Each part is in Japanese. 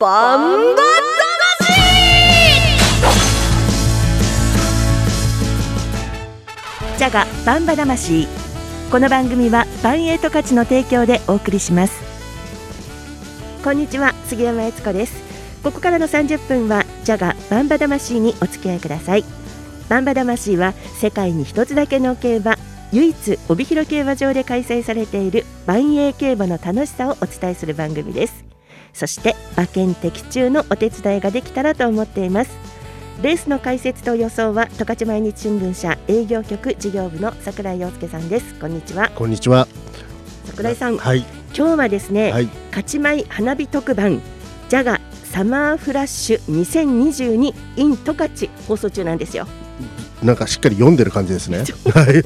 バンバ魂。ジャガバンバ魂。この番組はバンエイト価値の提供でお送りします。こんにちは杉山悦子です。ここからの30分はジャガバンバ魂にお付き合いください。バンバ魂は世界に一つだけの競馬唯一帯広競馬場で開催されている万栄競馬の楽しさをお伝えする番組です。そして馬券的中のお手伝いができたらと思っています。レースの解説と予想は十勝毎日新聞社営業局事業部の櫻井陽介さんです。こんにちは。こんにちは。櫻井さん、はい。今日はですね、はい。勝ち米花火特番ジャガサマーフラッシュ2022 in 十勝放送中なんですよ。なんかしっかり読んでる感じですね。はい。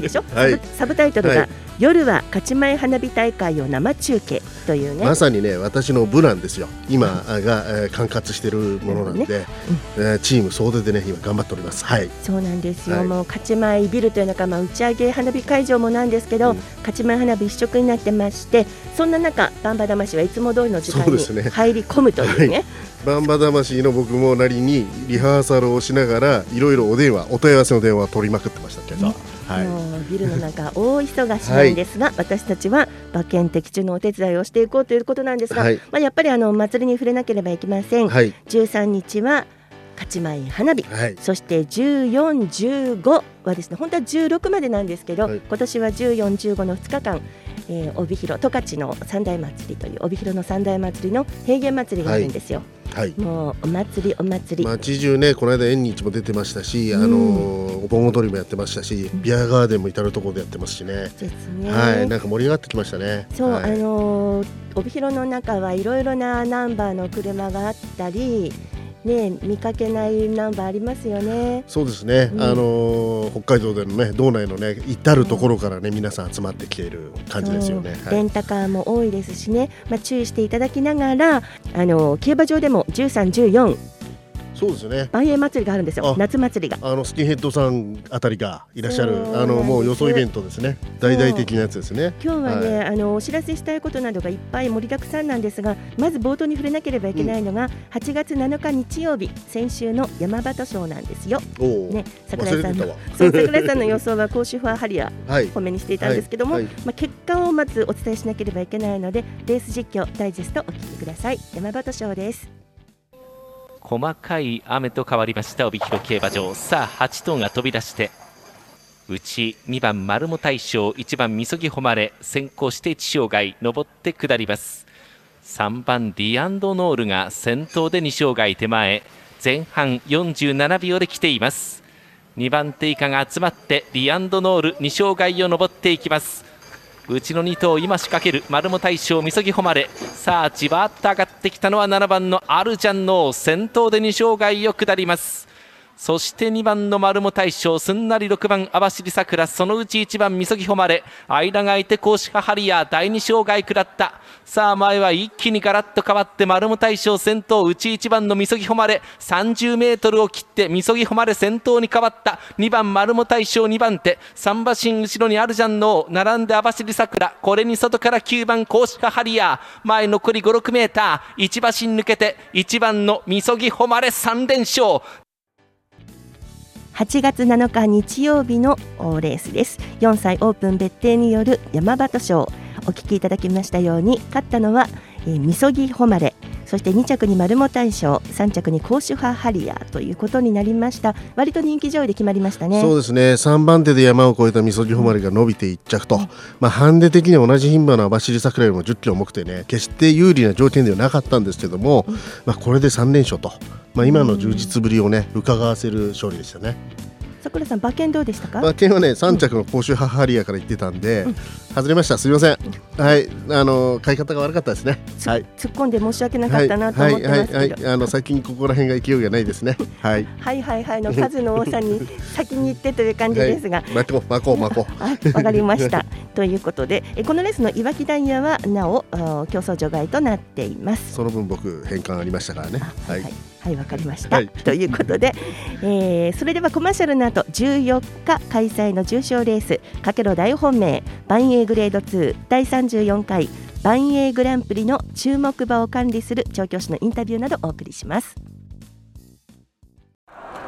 でしょ、はい。サブサブタイトルが、はい夜は勝ち前花火大会を生中継というね、まさにね私の部なんですよ。今が、えー管轄しているものなんで、なるえーチーム総出でね今頑張っております。はい。そうなんですよ、はい。もう勝ち前ビルというのか、まあ、打ち上げ花火会場もなんですけど、うん。勝ち前花火一色になってましてそんな中バンバ魂はいつも通りの時間に入り込むというね。バンバ魂の僕もなりにリハーサルをしながらいろいろお電話お問い合わせの電話を取りまくってましたけど、ねはい。もうビルの中大忙しなんですが、私たちは馬券的中のお手伝いをしていこうということなんですが、はい。まあ、やっぱりあの祭りに触れなければいけません、はい。13日は勝ち前花火。はい。そして14、15はですね本当は16までなんですけど、はい。今年は14、15の2日間、えー、帯広十勝の三大祭りという帯広の三大祭りの平原祭りがあるんですよ。はい。もうお祭りお祭り、街中ねこの間縁日も出てましたし、うん。あのーお盆踊りもやってましたしビアガーデンも至る所でやってますしね、ね。はい。なんか盛り上がってきましたね。そう、はい。あのー帯広の中はいろいろなナンバーの車があったり、ね見かけないナンバーありますよね。そうですね、うん。あのー北海道でのね道内のね至る所からね皆さん集まってきている感じですよね。レンタカーも多いですしね、まあ、注意していただきながら、あの競馬場でも13、14、そうですね。万栄祭りがあるんですよあ、夏祭りが。あのスキンヘッドさんあたりがいらっしゃるあのもう予想イベントですね。大々的なやつですね。今日はね、はあのお知らせしたいことなどがいっぱい盛りだくさんなんですが、まず冒頭に触れなければいけないのが、8月7日日曜日、先週の山端賞なんですよ。ね、桜井さんの。そう桜井さんの予想はコーシュファーハリアーはい。褒めにしていたんですけども、はいはいまあ、結果をまずお伝えしなければいけないのでレース実況ダイジェストお聞きください山端賞です細かい雨と変わりました帯広競馬場。さあ8頭が飛び出してうち2番丸も大将1番みそぎ誉れ先行して地障害上って下ります。3番ディアンドノールが先頭で2障害手前前半47秒で来ています。2番手以下が集まってディアンドノール2障害を上っていきます。うちの2頭今仕掛ける丸も大将みそぎ誉れ。さあじわっと上がってきたのは7番のアルジャンの先頭で2障害を下ります。そして2番の丸も大将すんなり6番網走桜そのうち1番みそぎ誉れ間が空いて甲子ハリアー第2障害下った。さあ前は一気にガラッと変わって丸も大将先頭うち1番のみそぎ誉れ30メートルを切ってみそぎ誉れ先頭に変わった。2番丸も大将2番手3馬身後ろにあるじゃんの並んで網走桜これに外から9番甲子ハリアー。前残り56メーター1馬身抜けて1番のみそぎ誉れ3連勝。8月7日日曜日のレースです。4歳オープン別邸による山端賞お聞きいただきましたように勝ったのは、えー、みそぎ誉れ。そして2着に丸も大賞3着に甲州派ハリアーということになりました。割と人気上位で決まりましたね。そうですね。3番手で山を越えたみそぎ誉れが伸びて1着と、まあ、ハンデ的には同じ牝馬の網走桜よりも1 0キロ重くてね決して有利な条件ではなかったんですけども、まあ、これで3連勝と、まあ、今の充実ぶりをね伺わせる勝利でしたね。桜さん馬券どうでしたか、馬券はね3着の甲州ハハリアから言ってたんで、外れました。すみません。はい。あの買い方が悪かったですね。つはい。突っ込んで申し訳なかったなと思ってますけど、はい。はい。はい、あの最近ここら辺が勢いがないですね。はい。はいはいはい。の数の多さに 先に行ってという感じですが、巻こう巻こう巻こう。はい、わかりました。ということで、えこのレースのいわきダイヤはなおあ競争除外となっています。その分僕変換ありましたからね。あはい、はい、はい、わかりました。はい。ということで、えーそれではコマーシャルの後、14日開催の重賞レースかけろ大本命万栄グレード2第34回万栄グランプリの注目馬を管理する調教師のインタビューなどお送りします。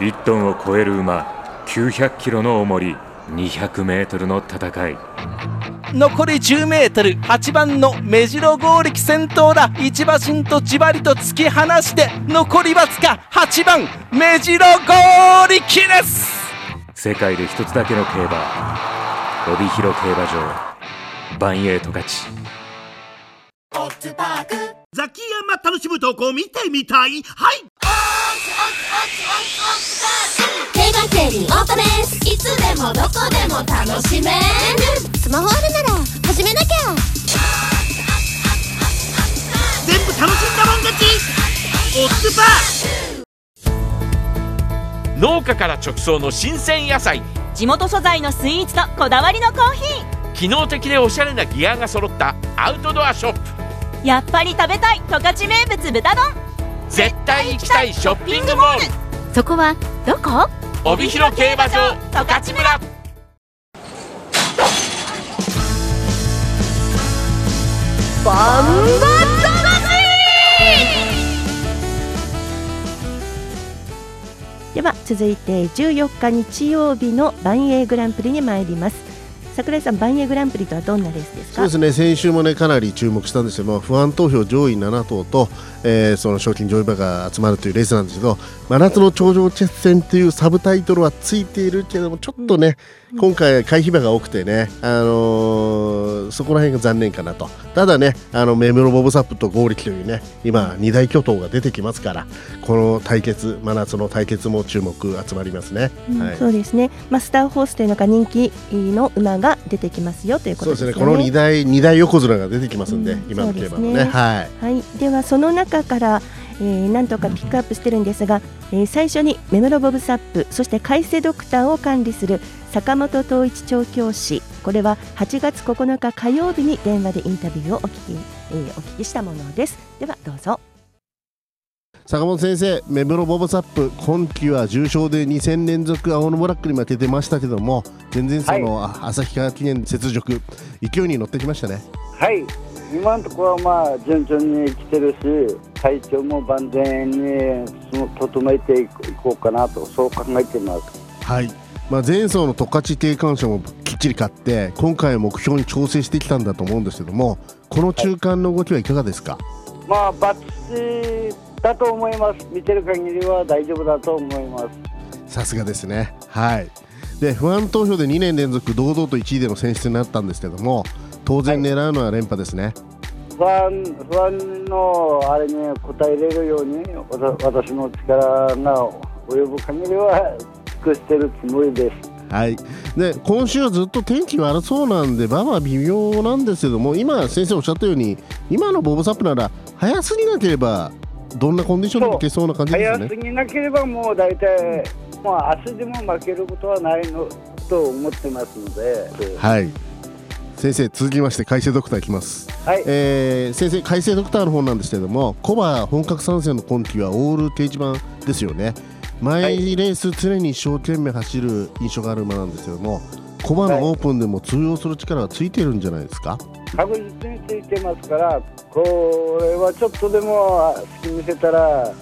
1トンを超える馬900キロの重り200メートルの戦い残り10メートル。8番の目白剛力先頭だ。一馬身とじわりと突き放して残りわずか8番目白剛力です。世界で一つだけの競馬。帯広競馬場。バンエイト勝ち。ザキヤマ楽しむ投稿見てみたい。はい。競馬競輪オートレースいつでもどこでも楽しめる。スマホあるなら始めなきゃ。全部楽しんだもん勝ち。オッズパー農家から直送の新鮮野菜。地元素材のスイーツとこだわりのコーヒ機能的でおしゃれなギアが揃った。アウトドアショップ。ーやっぱり食べたい十勝名物豚丼。絶対行きたいショッピングモール。そこはどこ？帯広競馬場十勝村。バンバでは続いて14日日曜日の万栄グランプリに参ります。桜井さん万栄グランプリとはどんなレースですか？そうですね。先週もねかなり注目したんですけど不安投票上位7頭と、えー、その賞金上位馬が集まるというレースなんですけど真夏の頂上決戦というサブタイトルはついているけどもちょっとね、うん、今回回避馬が多くてね、あのー、そこら辺が残念かなと。ただねあのメムロボブサップとゴーリキというね今2大巨頭が出てきますからこの対決真夏の対決も注目集まりますね、うん、はい、そうですね、まあ、スターホースというのが人気の馬が出てきますよということですね。そうですね。この2大2大横綱が出てきますんで、うん、今の競馬のね、ね、はい、はい、ではその中からえー、なんとかピックアップしてるんですが、えー、最初にメムロボブサップそして海瀬ドクターを管理する坂本統一調教師。これは8月9日火曜日に電話でインタビューをお聞き,、えー、お聞きしたものです。ではどうぞ坂本先生、メムロボブサップ、今季は重賞で2戦連続青のブラックに負けてましたけども、全然その、はい、旭川記念雪辱、勢いに乗ってきましたね。はい、今のところはまあ順調に来てるし、体調も万全に整えていこうかなと、そう考えています。はい、まあ、前走の十勝定冠賞もきっちり勝って、今回目標に調整してきたんだと思うんですけども、この中間の動きはいかがですか？はい、まあ、バッチだと思います。見てる限りは大丈夫だと思います。さすがですね。はい。で不安投票で2年連続堂々と1位での選出になったんですけども当然狙うのは連覇ですね、はい、不安不安のあれに応えれるように私の力が及ぶ限りは尽くしてるつもりです。はい、で今週はずっと天気悪そうなんで、馬は微妙なんですけども、今、先生おっしゃったように、今のボブサップなら、早すぎなければどんなコンディションでいけそうな感じですね。早すぎなければもう大体、もう明日でも負けることはないのと思ってますので。はい。先生続きまして改正ドクターいきます、はいえー、先生改正ドクターの方なんですけれどもコバ本格参戦の今季はオール掲示板ですよね毎レース常に一生懸命走る印象がある馬なんですけどもコバのオープンでも通用する力がついてるんじゃないですか、確実についてますからこれはちょっとでも隙見せたら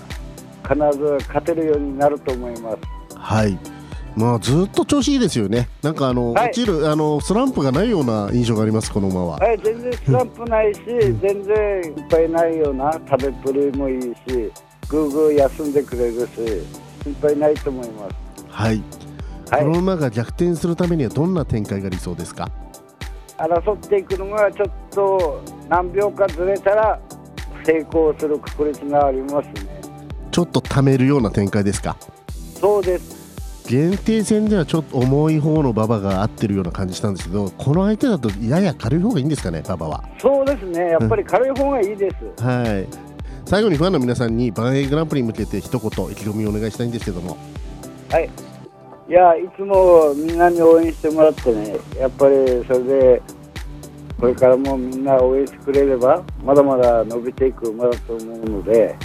必ず勝てるようになると思います。はい。まあ、ずっと調子いいですよね、なんかあの、はい、落ちるあのスランプがないような印象があります、この馬は。はい、全然スランプないし、全然いっぱいないような食べっぷりもいいし、ぐーぐー休んでくれるし、心配ないと思います。はい、はい、この馬が逆転するためにはどんな展開が理想ですか？争っていくのがちょっと何秒かずれたら成功する確率がありますね。ちょっとためるような展開ですか？そうです。限定戦ではちょっと重い方の馬場が合ってるような感じしたんですけどこの相手だとやや軽い方がいいんですかね馬場は？そうですね。やっぱり軽い方がいいです、うん、はい。最後にファンの皆さんにバンエイグランプリに向けて一言意気込みをお願いしたいんですけども。はいいやいつもみんなに応援してもらってねやっぱりそれでこれからもみんな応援してくれればまだまだ伸びていく馬だと思うので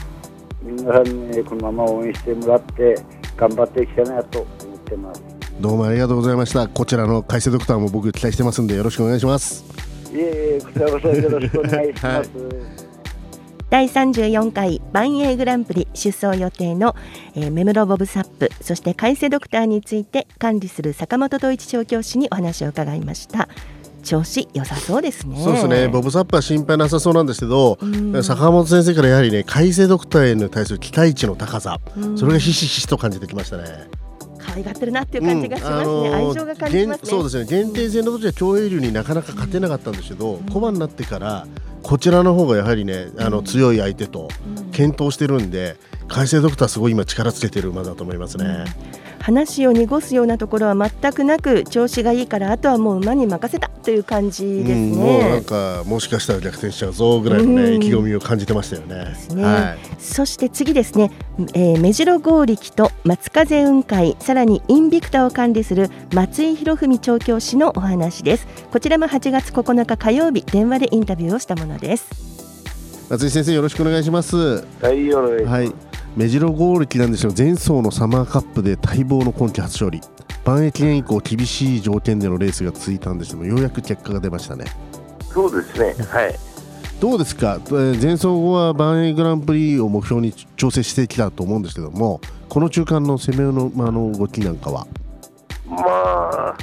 皆さんにこのまま応援してもらって頑張っていきたいなと思ってます。どうもありがとうございました。こちらの改正ドクターも僕期待してますんでよろしくお願いします。えいえこちらこそよろしくお願いします、第34回万栄グランプリ出走予定の、えー、目室ボブサップそして海瀬ドクターについて管理する坂本統一調教師にお話を伺いました。調子良さそうですね。そうですね。ボブサップは心配なさそうなんですけど、坂本先生からやはりね海星ドクターへの対する期待値の高さ、それがひしひしと感じてきましたね。可愛がってるなっていう感じがしますね、うん。あのー、愛情が感じますね。そうですね。限定戦の時は競泳流になかなか勝てなかったんですけど、うん、小判になってからこちらの方がやはりねあの強い相手と検討してるんで、海星ドクターすごい今力つけてる馬だと思いますね。うん話を濁すようなところは全くなく調子がいいからあとはもう馬に任せたという感じですね、もうなんかもしかしたら逆転しちゃうぞぐらいの、ね、意気込みを感じてましたよね。ね。はい、そして次ですね、えー、目白剛力と松風雲海さらにインビクタを管理する松井博文調教師のお話です。こちらも8月9日火曜日電話でインタビューをしたものです。松井先生よろしくお願いします。はいお願いします、はい目白剛力なんですよ前走のサマーカップで待望の今季初勝利。万駅伝以降厳しい条件でのレースが続いたんですけどようやく結果が出ましたね。そうですね。はい。どうですか？前走後は万栄グランプリを目標に調整してきたと思うんですけどもこの中間の攻めの,、まあの動きなんかは？まあ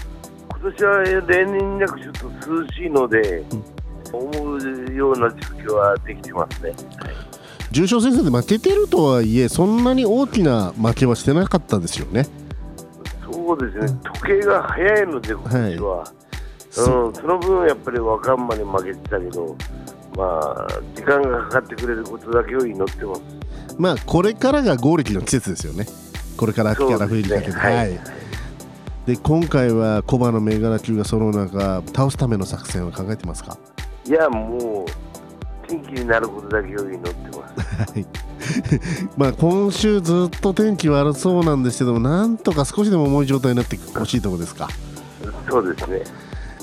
今年は例年なくちょっと涼しいので、うん、思うような状況はできてますね、はい重賞戦線で負けてるとはいえそんなに大きな負けはしてなかったですよね。そうですね、時計が早いので、今年は、はい。うん、その分、やっぱり若んまに負けてたけど、まあ、時間がかかってくれることだけを祈ってます。まあ、これからが合力の季節ですよね、これから秋から冬にかけて。ね、はい、で今回はコバの銘柄級がその中倒すための作戦を考えてますか？いやもう天気になることだけを祈ってます。はい。まあ今週ずっと天気悪そうなんですけどもなんとか少しでも重い状態になってほしいところですか。そうですね。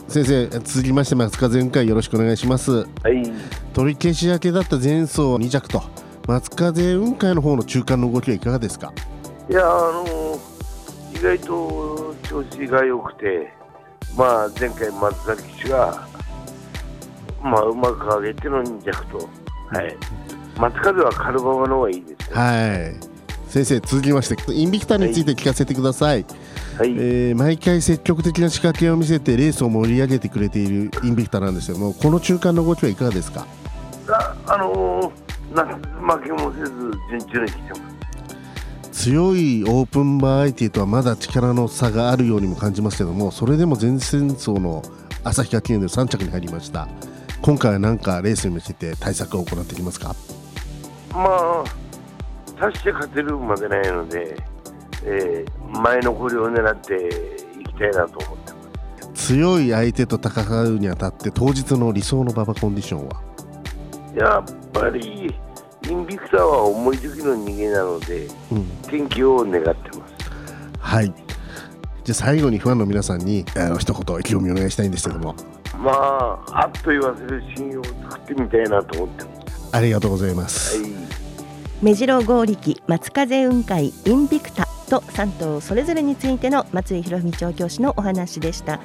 先生続きまして松風雲海よろしくお願いします。はい。取り消し明けだった前走2着と松風雲海の方の中間の動きはいかがですか？いやあの意外と調子が良くてまあ前回松崎騎手がまあ、うまく上げての2着と、はい、松風はカルバマの方がいいですね。はい。先生続きましてインビクタについて聞かせてください、はい。えー、毎回積極的な仕掛けを見せてレースを盛り上げてくれているインビクタなんですけどもこの中間の動きはいかがですか？あ、あのー、な負けもせず順調に来てます。強いオープンバー相手とはまだ力の差があるようにも感じますけどもそれでも前戦争の旭川記念で3着に入りました今回は何かレースに向けて対策を行っていきますか？まあ足して勝てるまでないので、えー、前残りを狙っていきたいなと思ってます。強い相手と戦うにあたって当日の理想の馬場コンディションは？やっぱりインビクターは重い時の逃げなので、うん、天気を願ってます。はい。じゃあ最後にファンの皆さんにあの一言意気込みをお願いしたいんですけどもまああっと言わせる信用を作ってみたいなと思ってます。ありがとうございます、はい、目白剛力松風雲海インビクタと3頭それぞれについての松井博文調教師のお話でした。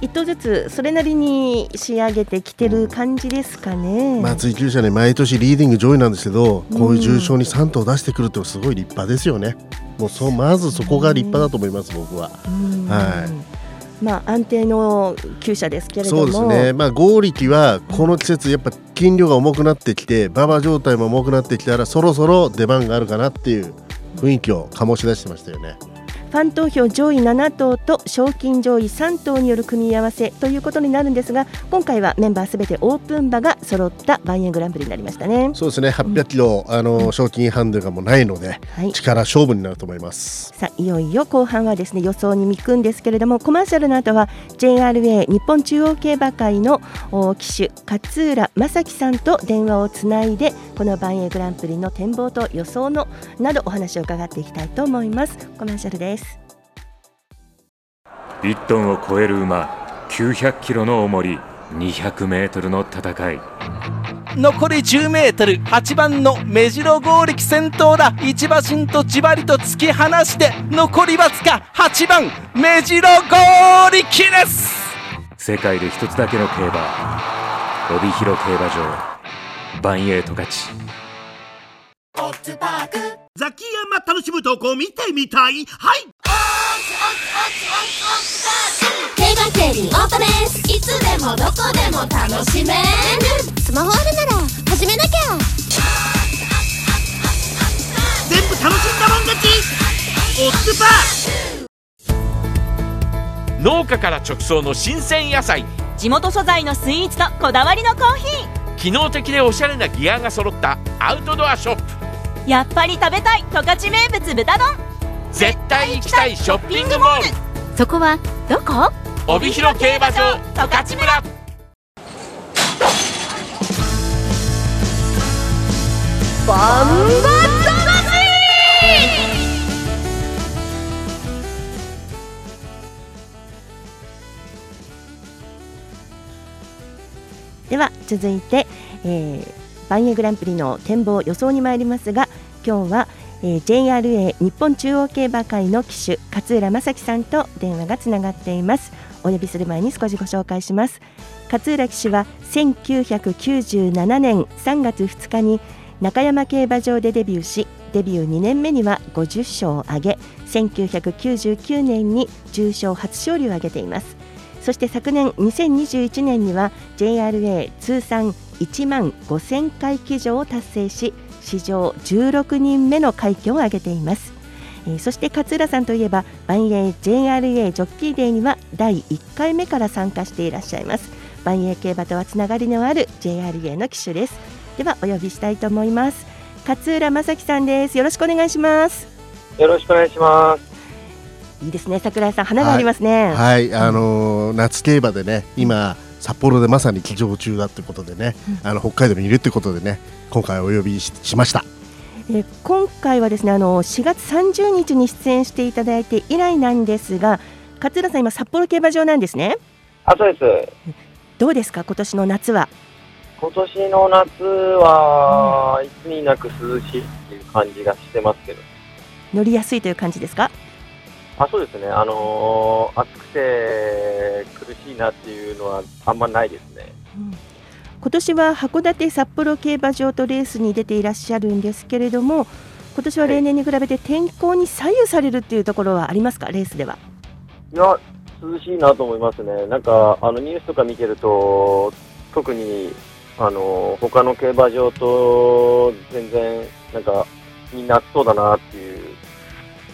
一頭ずつそれなりに仕上げてきてる感じですかね、松井厩舎ね毎年リーディング上位なんですけど、こういう重賞に3頭出してくるってすごい立派ですよね。もうそまずそこが立派だと思います、僕は、はいまあ、安定の厩舎ですけれどもそうですね、まあ、合力はこの季節やっぱ筋量が重くなってきて馬場状態も重くなってきたらそろそろ出番があるかなっていう雰囲気を醸し出してましたよね。ファン投票上位7頭と賞金上位3頭による組み合わせということになるんですが今回はメンバーすべてオープン馬が揃ったバイエングランプリになりましたね。そうですね。800キロ、うん、あの賞金ハンデがもうないので、はい、力勝負になると思います。さあいよいよ後半はですね予想に見くんですけれどもコマーシャルの後は JRA 日本中央競馬会の騎手勝浦正樹さんと電話をつないでこのバンエーグランプリの展望と予想のなどお話を伺っていきたいと思います。コマーシャルです1トンを超える馬900キロの重り200メートルの戦い。残り10メートル8番の目白剛力先頭だ。一馬身とじわりと突き放して残りわずか8番目白剛力です。世界で一つだけの競馬帯広競馬場バンエイト勝ち。ザキヤマ楽しむとこ見てみたい？はい競馬競輪オートレース。いつでもどこでも楽しめる。スマホあるなら始めなきゃ。全部楽しんだもん勝ち。オッズパー農家から直送の新鮮野菜。地元素材のスイーツとこだわりのコーヒー。機能的でおしゃれなギアが揃ったアウトドアショップ。やっぱり食べたい十勝名物豚丼絶対行きたいショッピングモール。そこはどこ？帯広競馬場十勝村。バンバでは続いて、えー、バンエグランプリの展望予想に参りますが今日は、えー、JRA 日本中央競馬会の騎手勝浦正樹さんと電話がつながっています。お呼びする前に少しご紹介します。勝浦騎手は1997年3月2日に中山競馬場でデビューしデビュー2年目には50勝を挙げ1999年に重賞初勝利を挙げています。そして昨年2021年には JRA 通算1万5000回騎乗を達成し史上16人目の快挙を挙げています、えー、そして勝浦さんといえば万栄 JRA ジョッキーデーには第1回目から参加していらっしゃいます。万栄競馬とはつながりのある JRA の騎手です。ではお呼びしたいと思います。勝浦正樹さんです。よろしくお願いします。よろしくお願いします。いいですね。桜井さん花がありますね。はい、はい、あのー、夏競馬でね今札幌でまさに騎乗中だということでね、うん、あの北海道にいるということでね今回お呼びしました。え今回はですねあの4月30日に出演していただいて以来なんですが勝浦さん今札幌競馬場なんですね。あそうです。どうですか今年の夏は？今年の夏は、いつになく涼しいっていう感じがしてますけど。乗りやすいという感じですか？あそうですね、あのー、暑くて苦しいなっていうのはあんまないですね、うん、今年は函館札幌競馬場とレースに出ていらっしゃるんですけれども、今年は例年に比べて天候に左右されるっていうところはありますか、レースでは。いや、涼しいなと思いますね、なんかあのニュースとか見てると、特にあの他の競馬場と全然、なんかみんな暑そうだなっていう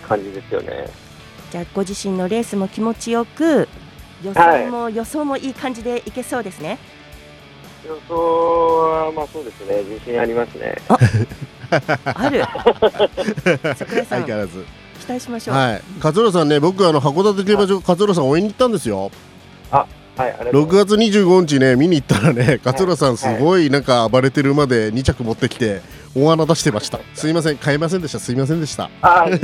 感じですよね。じゃあご自身のレースも気持ちよく予想も、はい、予想もいい感じでいけそうですね。予想はまあそうですね。自信ありますね。あ。る。桜井さん相変わらず。期待しましょう。はい。勝浦さんね僕あの函館競馬場勝浦さん応援に行ったんですよ。あはい6月25日ね見に行ったらね勝浦さんすごいなんか暴れてる馬で2着持ってきて大穴出してました。すいません。買えませんでした。すいませんでした。はい、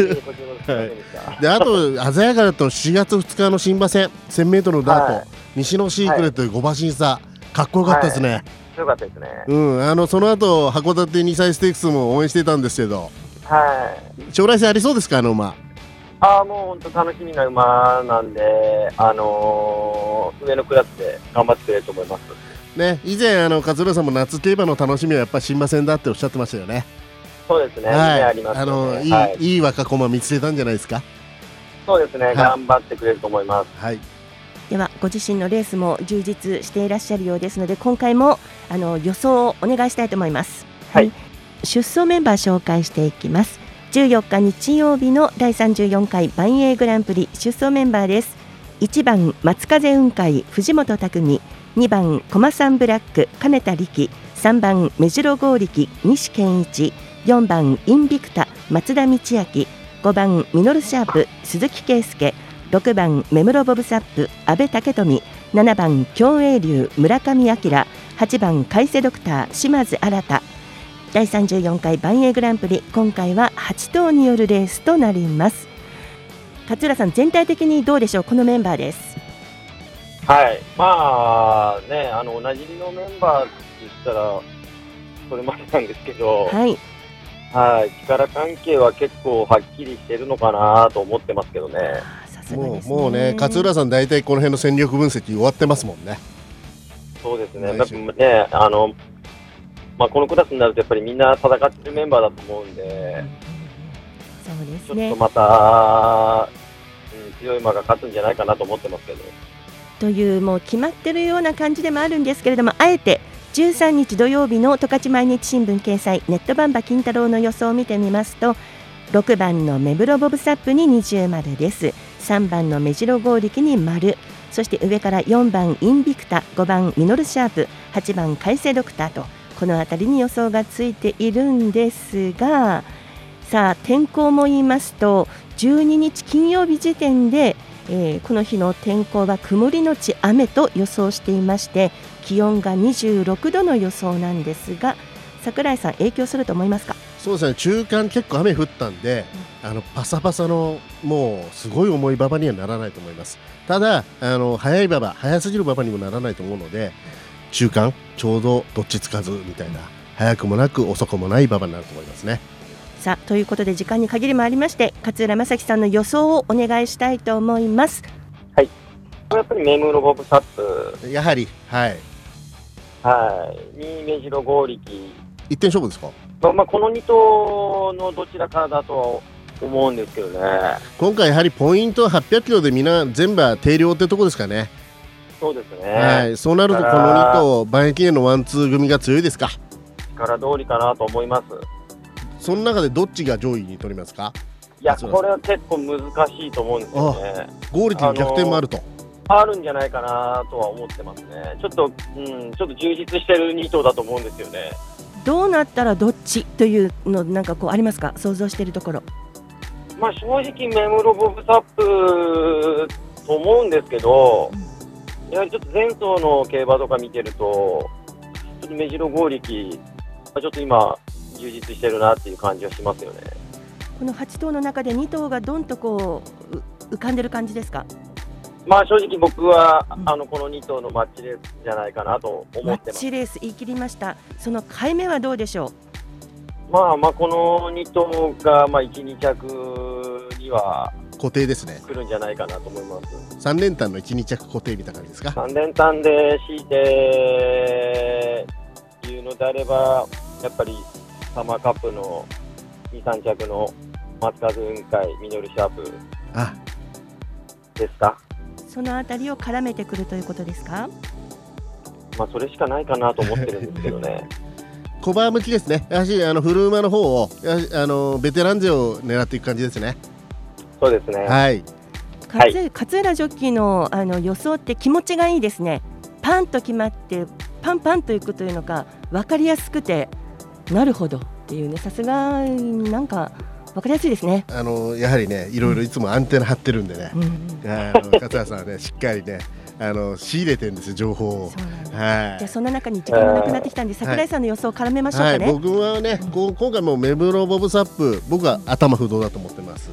であと鮮やかだと4月2日の新馬戦。1000m のダート、はい、西のシークレット5馬審査。かっこよかったですね、よかったですね。うん、あのその後函館2歳ステークスも応援してたんですけど、はい。将来性ありそうですか？あの馬。ああもう本当楽しみな馬なんで、あのー、上のクラスで頑張ってくれると思います。ね、以前あの勝浦さんも夏競馬の楽しみはやっぱり新馬戦だっておっしゃってましたよね。そうですね。はい、あります、ね、あのいい、はい、いい若駒見つけたんじゃないですか？そうですね、はい、頑張ってくれると思います。はい。ではご自身のレースも充実していらっしゃるようですので今回もあの予想をお願いしたいと思います。はい。出走メンバー紹介していきます。14日日曜日の第34回万栄グランプリ出走メンバーです。1番松風雲海藤本拓海2番駒さんブラック金田力。3番目白剛力西健一。4番インビクタ松田道明。5番ミノルシャープ鈴木圭介。6番目室ボブサップ阿部武富。7番共栄流村上明。8番海瀬ドクター島津新。第34回万栄グランプリ。今回は8頭によるレースとなります。勝浦さん全体的にどうでしょう？このメンバーです。はい、まあね、あのおなじみのメンバーって言ったら、それまでなんですけど、はい、はい。力関係は結構はっきりしてるのかなと思ってますけどね。もうもうね、勝浦さん、大体この辺の戦力分析終わってますもんね。そうですね、ねあのまあ、このクラスになると、やっぱりみんな戦ってるメンバーだと思うんで、そうですちょねっとまた、うん、強い馬が勝つんじゃないかなと思ってますけど、というもう決まってるような感じでもあるんですけれどもあえて13日土曜日の十勝毎日新聞掲載ネットバンバ金太郎の予想を見てみますと6番の目黒ボブサップに二重丸です。3番の目白剛力に丸。そして上から4番インビクタ5番ミノルシャープ8番海星ドクターとこの辺りに予想がついているんですがさあ天候も言いますと12日金曜日時点で、えーこの日の天候は曇りのち雨と予想していまして気温が26度の予想なんですが櫻井さん影響すると思いますか？そうですね。中間結構雨降ったんで、あのパサパサのもうすごい重い馬場にはならないと思います。ただあの速い馬場速すぎる馬場にもならないと思うので中間ちょうどどっちつかずみたいな速くもなく遅くもない馬場になると思いますねさあということで時間に限りもありまして勝浦正樹さんの予想をお願いしたいと思います。やっぱり目黒ボブサップ、やはりはい。はい、に目白剛力、一点勝負ですか？まあまあ、この2頭のどちらかだとは思うんですけどね、今回やはりポイントは800キロでみんな全部は定量ってとこですかね。そうですね、はい、そうなるとこの2頭、万駅へのワンツー組が強いですか、力通りかなと思います。その中でどっちが上位に取りますか、いや、これは結構難しいと思うんですよね。ゴーリティ逆転もあると、あるんじゃないかなとは思ってますね。ちょっと、うん、ちょっと充実してる2頭だと思うんですよね。どうなったらどっちというのなんかこうありますか？想像しているところまあ正直、メムロボブサップと思うんですけど、やはりちょっと前走の競馬とか見てると、ちょっと目白剛力、まあちょっと今、充実してるなっていう感じはしますよね。この8頭の中で2頭がどんとこうう浮かんでる感じですか？まあ正直僕は、あのこの2頭のマッチレースじゃないかなと思マッってます。チレース言い切りましたその買い目はどうでしょまあまあこの2頭がまあ1、2着には固定ですね、来るんじゃないかなと思います。3連単の1、2着固定みたいな感じですか、3連単で強いて言うのであれば、やっぱりサマーカップの2、3着の松風雲海、ミノルシャープあですか？うそのあたりを絡めてくるということですか？まあそれしかないかなと思ってるんですけどね。コバー向きですね、やはりあの古馬の方をやはりあのベテラン勢を狙っていく感じですね。そうですね。はい、勝勝浦ジョッキーのあの予想って気持ちがいいですねパンと決まってパンパンといくというのか分かりやすくてなるほどっていうねさすがなんか分かりやすいですね。あのやはりね、いろいろいつもアンテナ張ってるんでね、あの勝谷さんはね、しっかりね、あの仕入れてるんですよ、情報を。はいじゃあそんな中に時間もなくなってきたんで、桜井さんの予想を絡めましょうかね。はい、僕はね、こう今回もメブロボブサップ、僕は頭不動だと思ってます。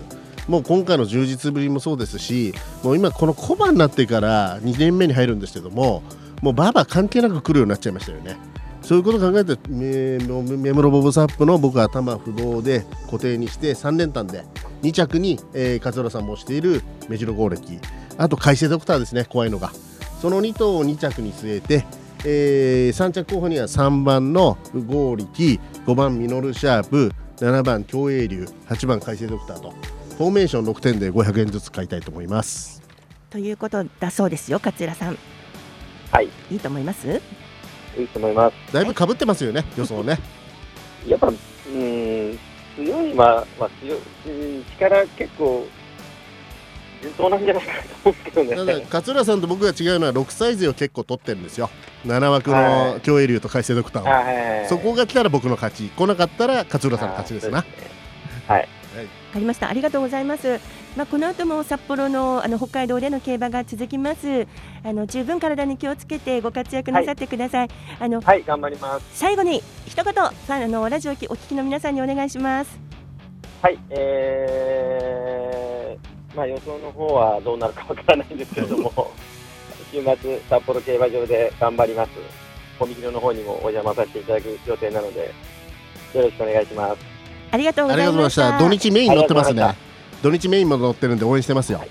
もう今回の充実ぶりもそうですし、もう今このコバになってから2年目に入るんですけども、もうババ関係なく来るようになっちゃいましたよね。そういうことを考えて、メメムロボブサップの僕は頭不動で固定にして3連単で2着に、えー、勝浦さんもしている目白剛力、あと海星ドクターですね、怖いのが。その2頭を2着に据えて、えー、3着候補には3番の剛力5番ミノルシャープ7番競泳流8番海星ドクターとフォーメーション6点で500円ずつ買いたいと思いますということだそうですよ、勝浦さん。はい。いいと思います？いいと思います。だいぶかぶってますよね予想ね。やっぱ、うん、強いは、まあ、強い、うん、力結構、順当なんじゃないかなと思うけどね。ただ勝浦さんと僕が違うのは6サイズを結構取ってるんですよ。7枠のはい競泳流と海星ドクターを、はい。そこが来たら僕の勝ち。来なかったら勝浦さんの勝ちですな。はい。わかりました。ありがとうございます。まあこの後も札幌のあの北海道での競馬が続きます。あの十分体に気をつけてご活躍なさってください。あのはい、頑張ります。最後に一言さあのラジオお聞きの皆さんにお願いします。はい、えー、まあ予想の方はどうなるかわからないんですけれども、週末、札幌競馬場で頑張ります。コミキロの方にもお邪魔させていただく予定なので、よろしくお願いします。ありがとうございまし。がとうございましたた土日メイン乗ってますね土日メインも乗ってるんで応援してますよ。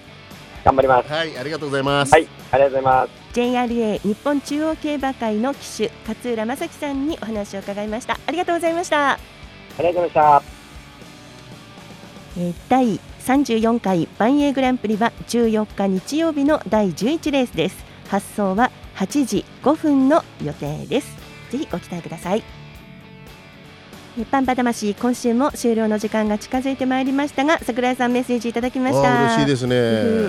頑張ります。はいありがとうございます。はい、ありがとうございます。JRA 日本中央競馬会の騎手勝浦正樹さんにお話を伺いました。ありがとうございました。ありがとうございました。えー第34回万栄グランプリは14日日曜日の第11レースです。発送は8時5分の予定です。ぜひご期待ください日版バ魂今週も終了の時間が近づいてまいりましたが桜井さんメッセージいただきました。嬉しいですね。う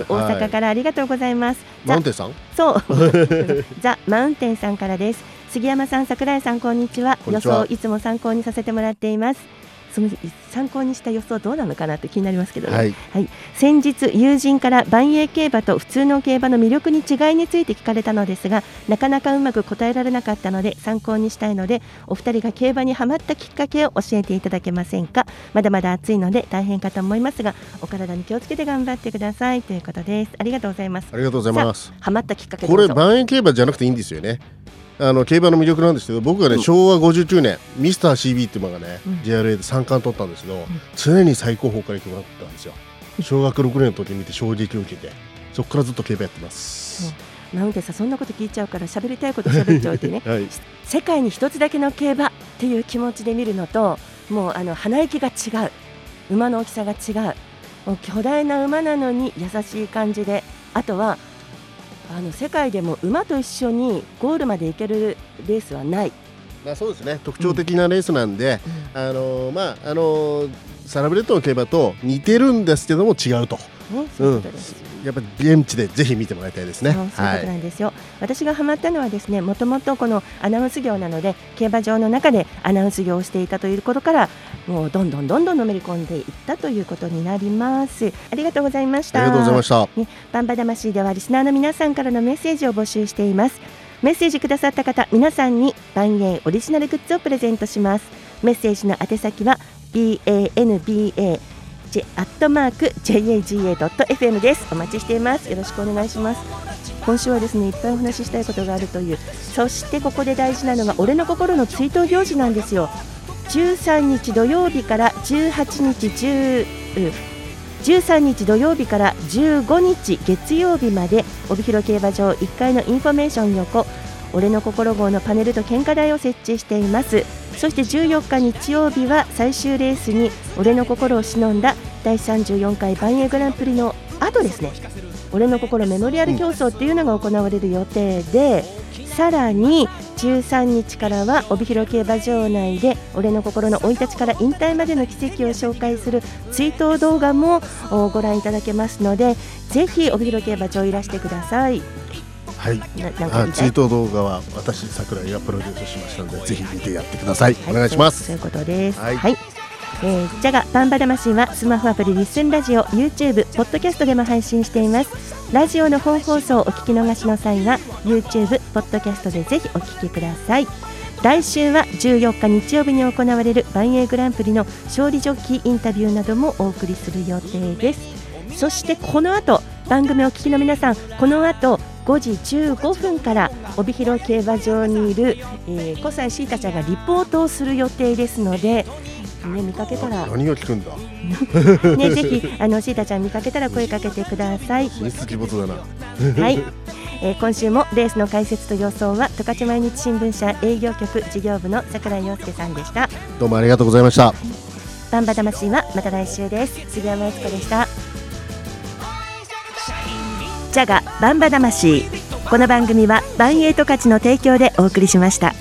ん大阪からありがとうございます、マウンテンさん？そう。ザ・マウンテンさんからです。杉山さん桜井さんこんにちは。こんにちは。予想いつも参考にさせてもらっていますその参考にした予想どうなのかなって気になりますけどね、はい。先日友人から万栄競馬と普通の競馬の魅力に違いについて聞かれたのですがなかなかうまく答えられなかったので参考にしたいのでお二人が競馬にはまったきっかけを教えていただけませんか？まだまだ暑いので大変かと思いますがお体に気をつけて頑張ってください。ということです。ありがとうございます。ありがとうございます。はまったきっかけこれ万円競馬じゃなくていいんですよねあの競馬の魅力なんですけど僕がね、昭和59年ミスター CB っていう馬がね、うん。JRA で3冠取ったんですけど、常に最高峰から行く馬だったんですよ。小学6年の時見て衝撃を受けてそこからずっと競馬やってます、マウンテンさんそんなこと聞いちゃうから喋りたいこと喋っちゃうってね。はい。世界に一つだけの競馬っていう気持ちで見るのともうあの鼻息が違う。馬の大きさが違う。もう巨大な馬なのに優しい感じで。あとはあの世界でも馬と一緒にゴールまで行けるレースはない。まあ、そうですね。特徴的なレースなんで、あのーまああのーサラブレッドの競馬と似てるんですけども違うと、ねそういうことです、やっぱり現地でぜひ見てもらいたいですね。そういうことなんですよ、私がハマったのはですねもともとこのアナウンス業なので競馬場の中でアナウンス業をしていたということからもうどんどんどんどんのめり込んでいったということになります。ありがとうございました。ありがとうございました。ね、バンバ魂ではリスナーの皆さんからのメッセージを募集しています。メッセージくださった方皆さんに万円オリジナルグッズをプレゼントします。メッセージの宛先は H アットマーク jaga.fm です。お待ちしています。よろしくお願いします。今週はですねいっぱいお話ししたいことがあるというそしてここで大事なのがオレノココロの追悼行事なんですよ。13日土曜日から18日10 13日土曜日から15日月曜日まで帯広競馬場1階のインフォメーション横オレノココロ号のパネルと献花台を設置しています。そして14日日曜日は最終レースに俺の心を忍んだ第34回バンエグランプリの後ですね俺の心メモリアル競争っていうのが行われる予定で、さらに13日からは帯広競馬場内で俺の心の生い立ちから引退までの奇跡を紹介する追悼動画もご覧いただけますのでぜひ帯広競馬場いらしてください。はいあツイート動画は私桜井がプロデュースしましたのでぜひ見てやってください、お願いしますそういうことです。はいはい。えー、ジャガバンバ魂はスマホアプリリッスンラジオ、YouTube、ポッドキャストでも配信しています。ラジオの本放送をお聞き逃しの際は YouTube、ポッドキャストでぜひお聞きください。来週は14日日曜日に行われる万栄グランプリの勝利ジョッキーインタビューなどもお送りする予定です。そしてこの後番組をお聞きの皆さんこの後5時15分から帯広競馬場にいる、えー、小西シータちゃんがリポートをする予定ですので、ね、見かけたら、何を聞くんだ？ね、ぜひあのシータちゃん見かけたら声かけてください。はい、えー今週もレースの解説と予想は十勝毎日新聞社営業局事業部の櫻井陽介さんでした。どうもありがとうございましたバンバ魂はまた来週です。杉山悦子でした。ジャガバンバ魂この番組はバンエイト価値の提供でお送りしました。